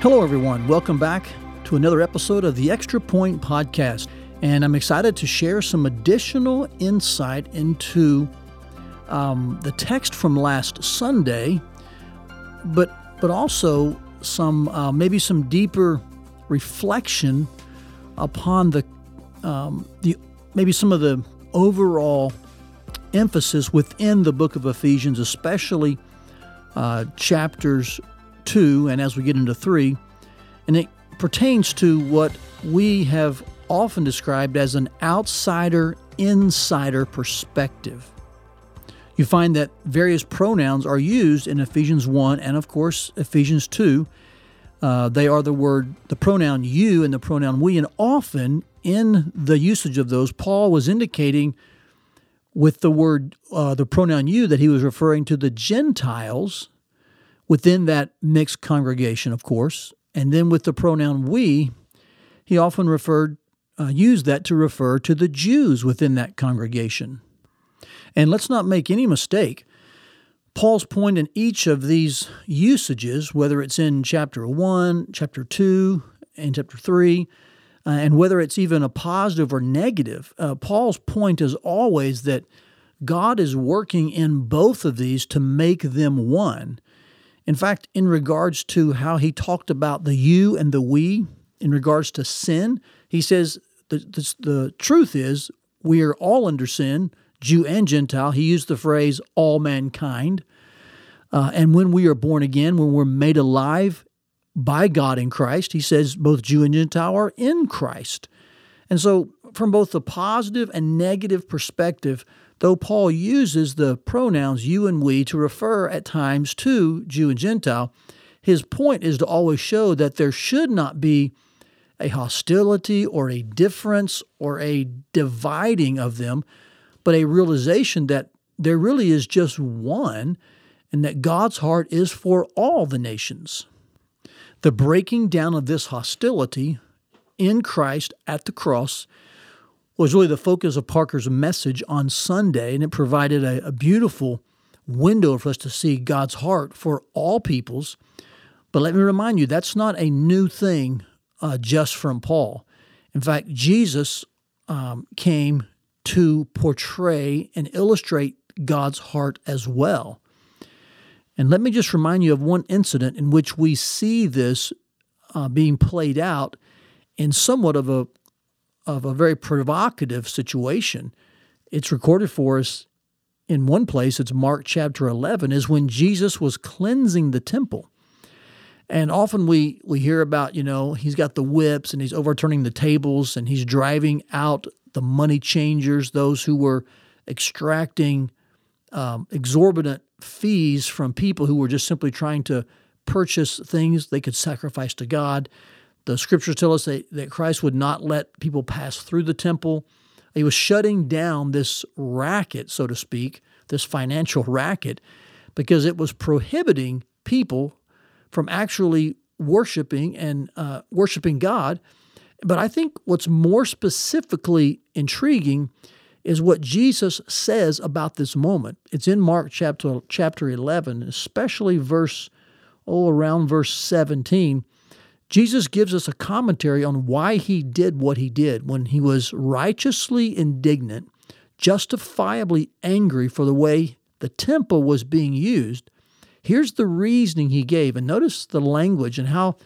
Hello, everyone. Welcome back to another episode of the Extra Point Podcast. And I'm excited to share some additional insight into um, the text from last Sunday, but but also some uh, maybe some deeper reflection upon the um, the maybe some of the overall emphasis within the book of Ephesians, especially uh, chapters two and as we get into three, and it pertains to what we have often described as an outsider insider perspective. You find that various pronouns are used in Ephesians 1 and, of course, Ephesians 2. Uh, they are the word, the pronoun you and the pronoun we, and often in the usage of those, Paul was indicating with the word, uh, the pronoun you, that he was referring to the Gentiles within that mixed congregation, of course. And then with the pronoun we, he often referred, uh, used that to refer to the Jews within that congregation. And let's not make any mistake. Paul's point in each of these usages, whether it's in chapter 1, chapter 2, and chapter 3, uh, and whether it's even a positive or negative, uh, Paul's point is always that God is working in both of these to make them one. In fact, in regards to how he talked about the you and the we, in regards to sin, he says the, the, the truth is we are all under sin, Jew and Gentile. He used the phrase all mankind. Uh, and when we are born again, when we're made alive by God in Christ, he says both Jew and Gentile are in Christ. And so, from both the positive and negative perspective, though Paul uses the pronouns you and we to refer at times to Jew and Gentile, his point is to always show that there should not be a hostility or a difference or a dividing of them, but a realization that there really is just one and that God's heart is for all the nations. The breaking down of this hostility in Christ at the cross was really the focus of Parker's message on Sunday, and it provided a, a beautiful window for us to see God's heart for all peoples. But let me remind you, that's not a new thing uh, just from Paul. In fact, Jesus um, came to portray and illustrate God's heart as well. And let me just remind you of one incident in which we see this uh, being played out in somewhat of a of a very provocative situation. It's recorded for us in one place. It's Mark chapter eleven. Is when Jesus was cleansing the temple. And often we, we hear about, you know, he's got the whips and he's overturning the tables and he's driving out the money changers, those who were extracting um, exorbitant fees from people who were just simply trying to purchase things they could sacrifice to God. The scriptures tell us that, that Christ would not let people pass through the temple. He was shutting down this racket, so to speak, this financial racket, because it was prohibiting people from actually worshiping and uh, worshiping God. But I think what's more specifically intriguing is what Jesus says about this moment. It's in Mark chapter chapter 11, especially verse oh around verse 17. Jesus gives us a commentary on why he did what he did when he was righteously indignant, justifiably angry for the way the temple was being used Here's the reasoning he gave, and notice the language and how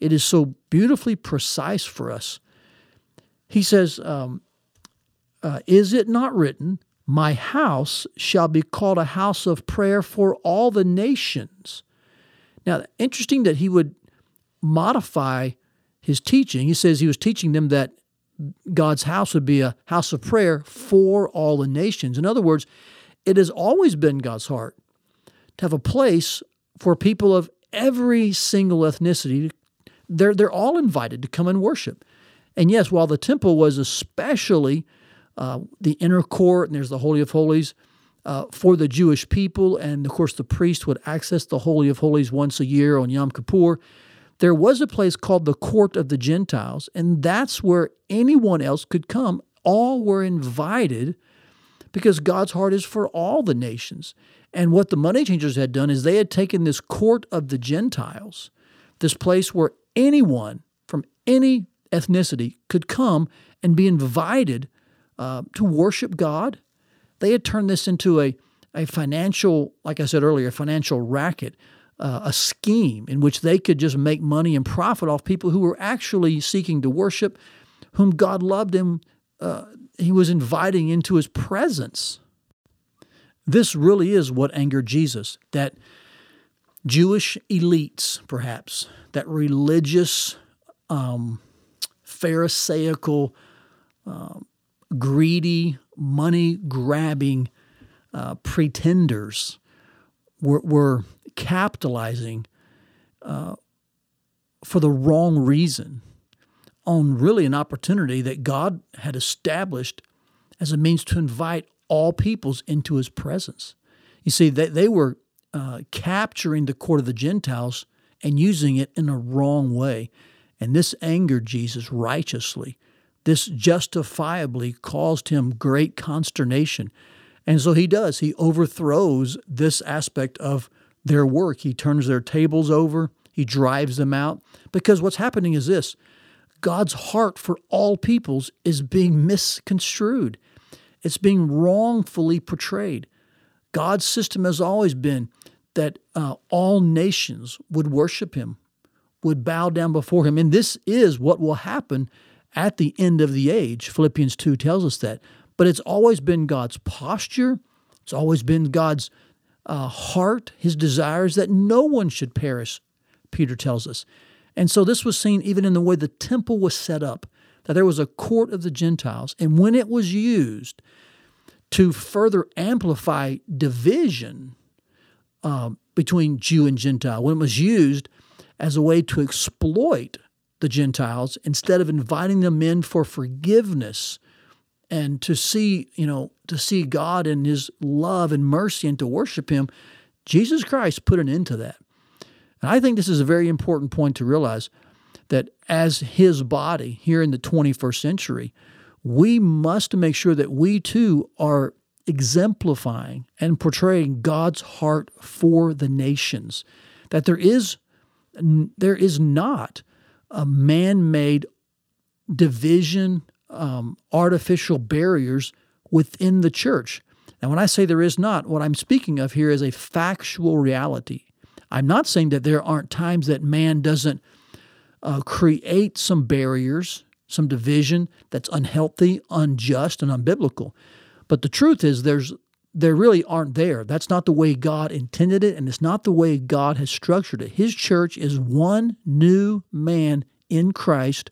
it is so beautifully precise for us. He says, um, uh, Is it not written, My house shall be called a house of prayer for all the nations? Now, interesting that he would modify his teaching. He says he was teaching them that God's house would be a house of prayer for all the nations. In other words, it has always been God's heart to have a place for people of every single ethnicity. They're, they're all invited to come and worship. And yes, while the temple was especially uh, the inner court, and there's the Holy of Holies uh, for the Jewish people, and of course the priest would access the Holy of Holies once a year on Yom Kippur. There was a place called the Court of the Gentiles, and that's where anyone else could come. All were invited because God's heart is for all the nations. And what the money changers had done is they had taken this court of the Gentiles, this place where anyone from any ethnicity could come and be invited uh, to worship God. They had turned this into a, a financial, like I said earlier, a financial racket, uh, a scheme in which they could just make money and profit off people who were actually seeking to worship, whom God loved and uh, He was inviting into His presence. This really is what angered Jesus that Jewish elites, perhaps, that religious, um, Pharisaical, uh, greedy, money grabbing uh, pretenders were, were capitalizing uh, for the wrong reason on really an opportunity that God had established as a means to invite all peoples into his presence. You see, they, they were uh, capturing the court of the Gentiles and using it in a wrong way. And this angered Jesus righteously. This justifiably caused him great consternation. And so he does. He overthrows this aspect of their work. He turns their tables over, he drives them out. Because what's happening is this God's heart for all peoples is being misconstrued, it's being wrongfully portrayed. God's system has always been that uh, all nations would worship him, would bow down before him. And this is what will happen at the end of the age. Philippians 2 tells us that. But it's always been God's posture, it's always been God's uh, heart, his desires that no one should perish, Peter tells us. And so this was seen even in the way the temple was set up, that there was a court of the Gentiles. And when it was used to further amplify division, uh, between Jew and Gentile, when it was used as a way to exploit the Gentiles instead of inviting them in for forgiveness and to see, you know, to see God and his love and mercy and to worship him, Jesus Christ put an end to that. And I think this is a very important point to realize that as his body here in the 21st century, we must make sure that we too are exemplifying and portraying God's heart for the nations. That there is there is not a man-made division, um, artificial barriers within the church. Now, when I say there is not, what I'm speaking of here is a factual reality. I'm not saying that there aren't times that man doesn't uh, create some barriers, some division that's unhealthy, unjust, and unbiblical. But the truth is, there's there really aren't there. That's not the way God intended it, and it's not the way God has structured it. His church is one new man in Christ.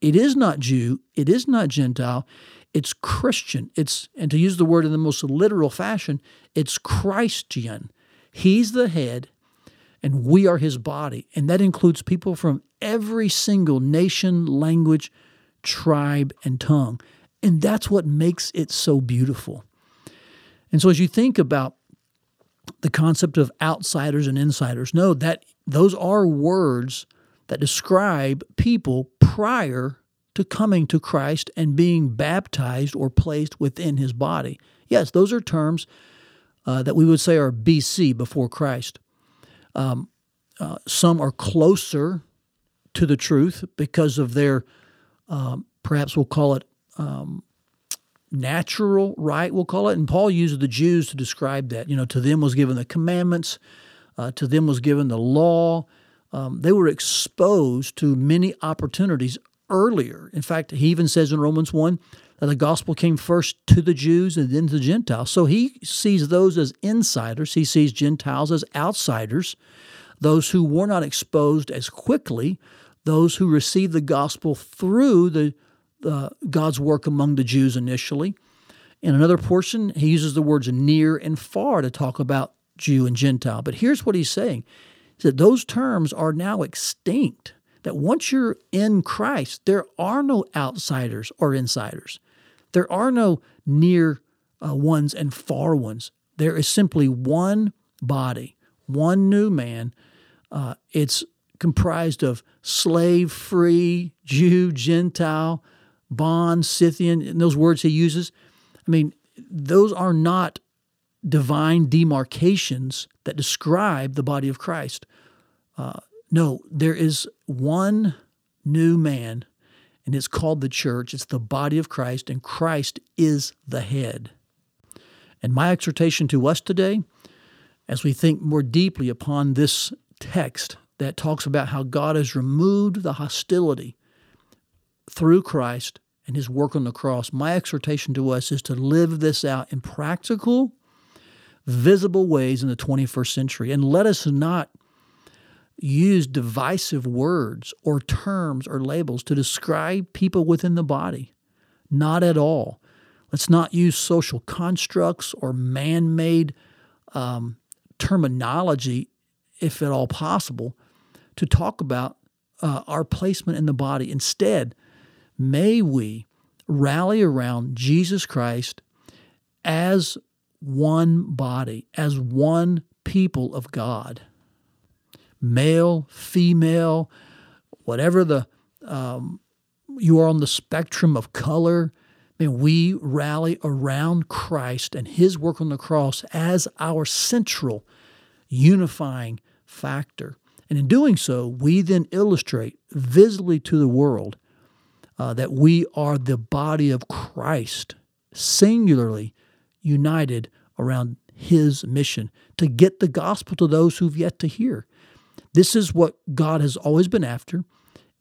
It is not Jew, it is not Gentile, it's Christian. It's and to use the word in the most literal fashion, it's Christian. He's the head, and we are his body. And that includes people from every single nation, language, tribe, and tongue. And that's what makes it so beautiful. And so as you think about the concept of outsiders and insiders, know that those are words that describe people prior to coming to Christ and being baptized or placed within his body. Yes, those are terms uh, that we would say are BC, before Christ. Um, uh, some are closer to the truth because of their, um, perhaps we'll call it um, natural right, we'll call it. And Paul uses the Jews to describe that. You know, to them was given the commandments, uh, to them was given the law. Um, they were exposed to many opportunities earlier. In fact, he even says in Romans 1 that the gospel came first to the Jews and then to the Gentiles. So he sees those as insiders, he sees Gentiles as outsiders, those who were not exposed as quickly, those who received the gospel through the uh, God's work among the Jews initially. In another portion, he uses the words near and far to talk about Jew and Gentile. But here's what he's saying that those terms are now extinct. That once you're in Christ, there are no outsiders or insiders. There are no near uh, ones and far ones. There is simply one body, one new man. Uh, it's comprised of slave free, Jew, Gentile, bond, Scythian, and those words he uses. I mean, those are not divine demarcations that describe the body of Christ. Uh, No, there is one new man, and it's called the church. It's the body of Christ, and Christ is the head. And my exhortation to us today, as we think more deeply upon this text that talks about how God has removed the hostility through Christ and his work on the cross, my exhortation to us is to live this out in practical, visible ways in the 21st century. And let us not use divisive words or terms or labels to describe people within the body. Not at all. Let's not use social constructs or man made um, terminology, if at all possible, to talk about uh, our placement in the body. Instead, may we rally around Jesus Christ as one body, as one people of God male, female, whatever the um, you are on the spectrum of color. May we rally around Christ and His work on the cross as our central unifying factor. And in doing so, we then illustrate visibly to the world uh, that we are the body of Christ, singularly united around His mission to get the gospel to those who've yet to hear. This is what God has always been after.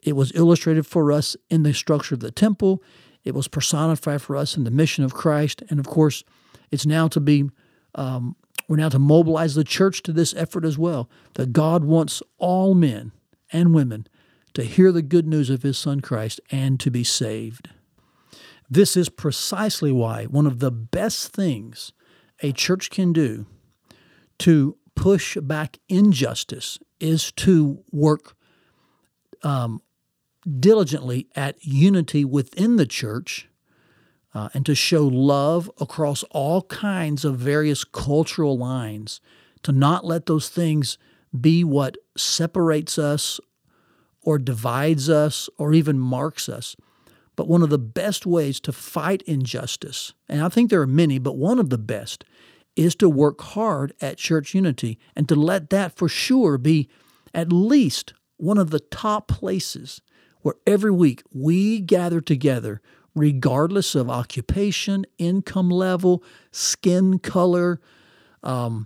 It was illustrated for us in the structure of the temple. It was personified for us in the mission of Christ. And of course, it's now to be, um, we're now to mobilize the church to this effort as well. That God wants all men and women to hear the good news of his son Christ and to be saved. This is precisely why one of the best things a church can do to push back injustice is to work um, diligently at unity within the church uh, and to show love across all kinds of various cultural lines, to not let those things be what separates us or divides us or even marks us. But one of the best ways to fight injustice, and I think there are many, but one of the best, is to work hard at church unity and to let that for sure be at least one of the top places where every week we gather together, regardless of occupation, income level, skin color, um,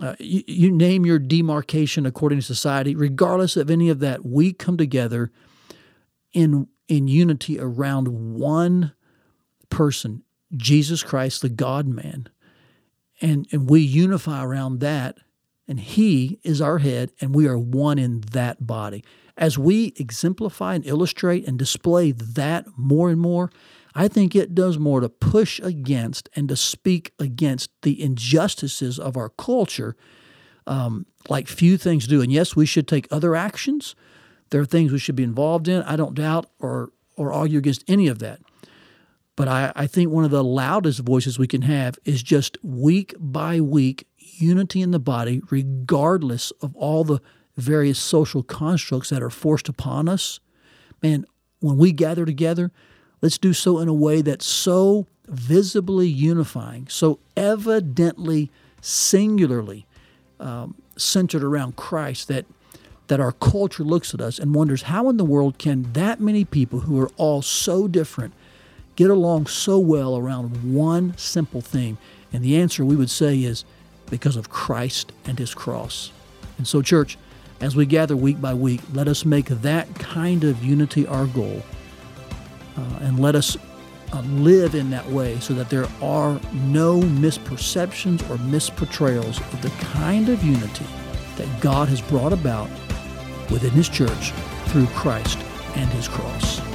uh, you, you, name your demarcation according to society, regardless of any of that, we come together in, in unity around one person, Jesus Christ, the God man. And, and we unify around that and He is our head, and we are one in that body. As we exemplify and illustrate and display that more and more, I think it does more to push against and to speak against the injustices of our culture, um, like few things do. And yes, we should take other actions. There are things we should be involved in. I don't doubt or or argue against any of that. But I, I think one of the loudest voices we can have is just week by week unity in the body, regardless of all the various social constructs that are forced upon us. Man, when we gather together, let's do so in a way that's so visibly unifying, so evidently, singularly um, centered around Christ that that our culture looks at us and wonders how in the world can that many people who are all so different get along so well around one simple thing? And the answer we would say is because of Christ and his cross. And so, church, as we gather week by week, let us make that kind of unity our goal. Uh, and let us uh, live in that way so that there are no misperceptions or misportrayals of the kind of unity that God has brought about within His church through Christ and His cross.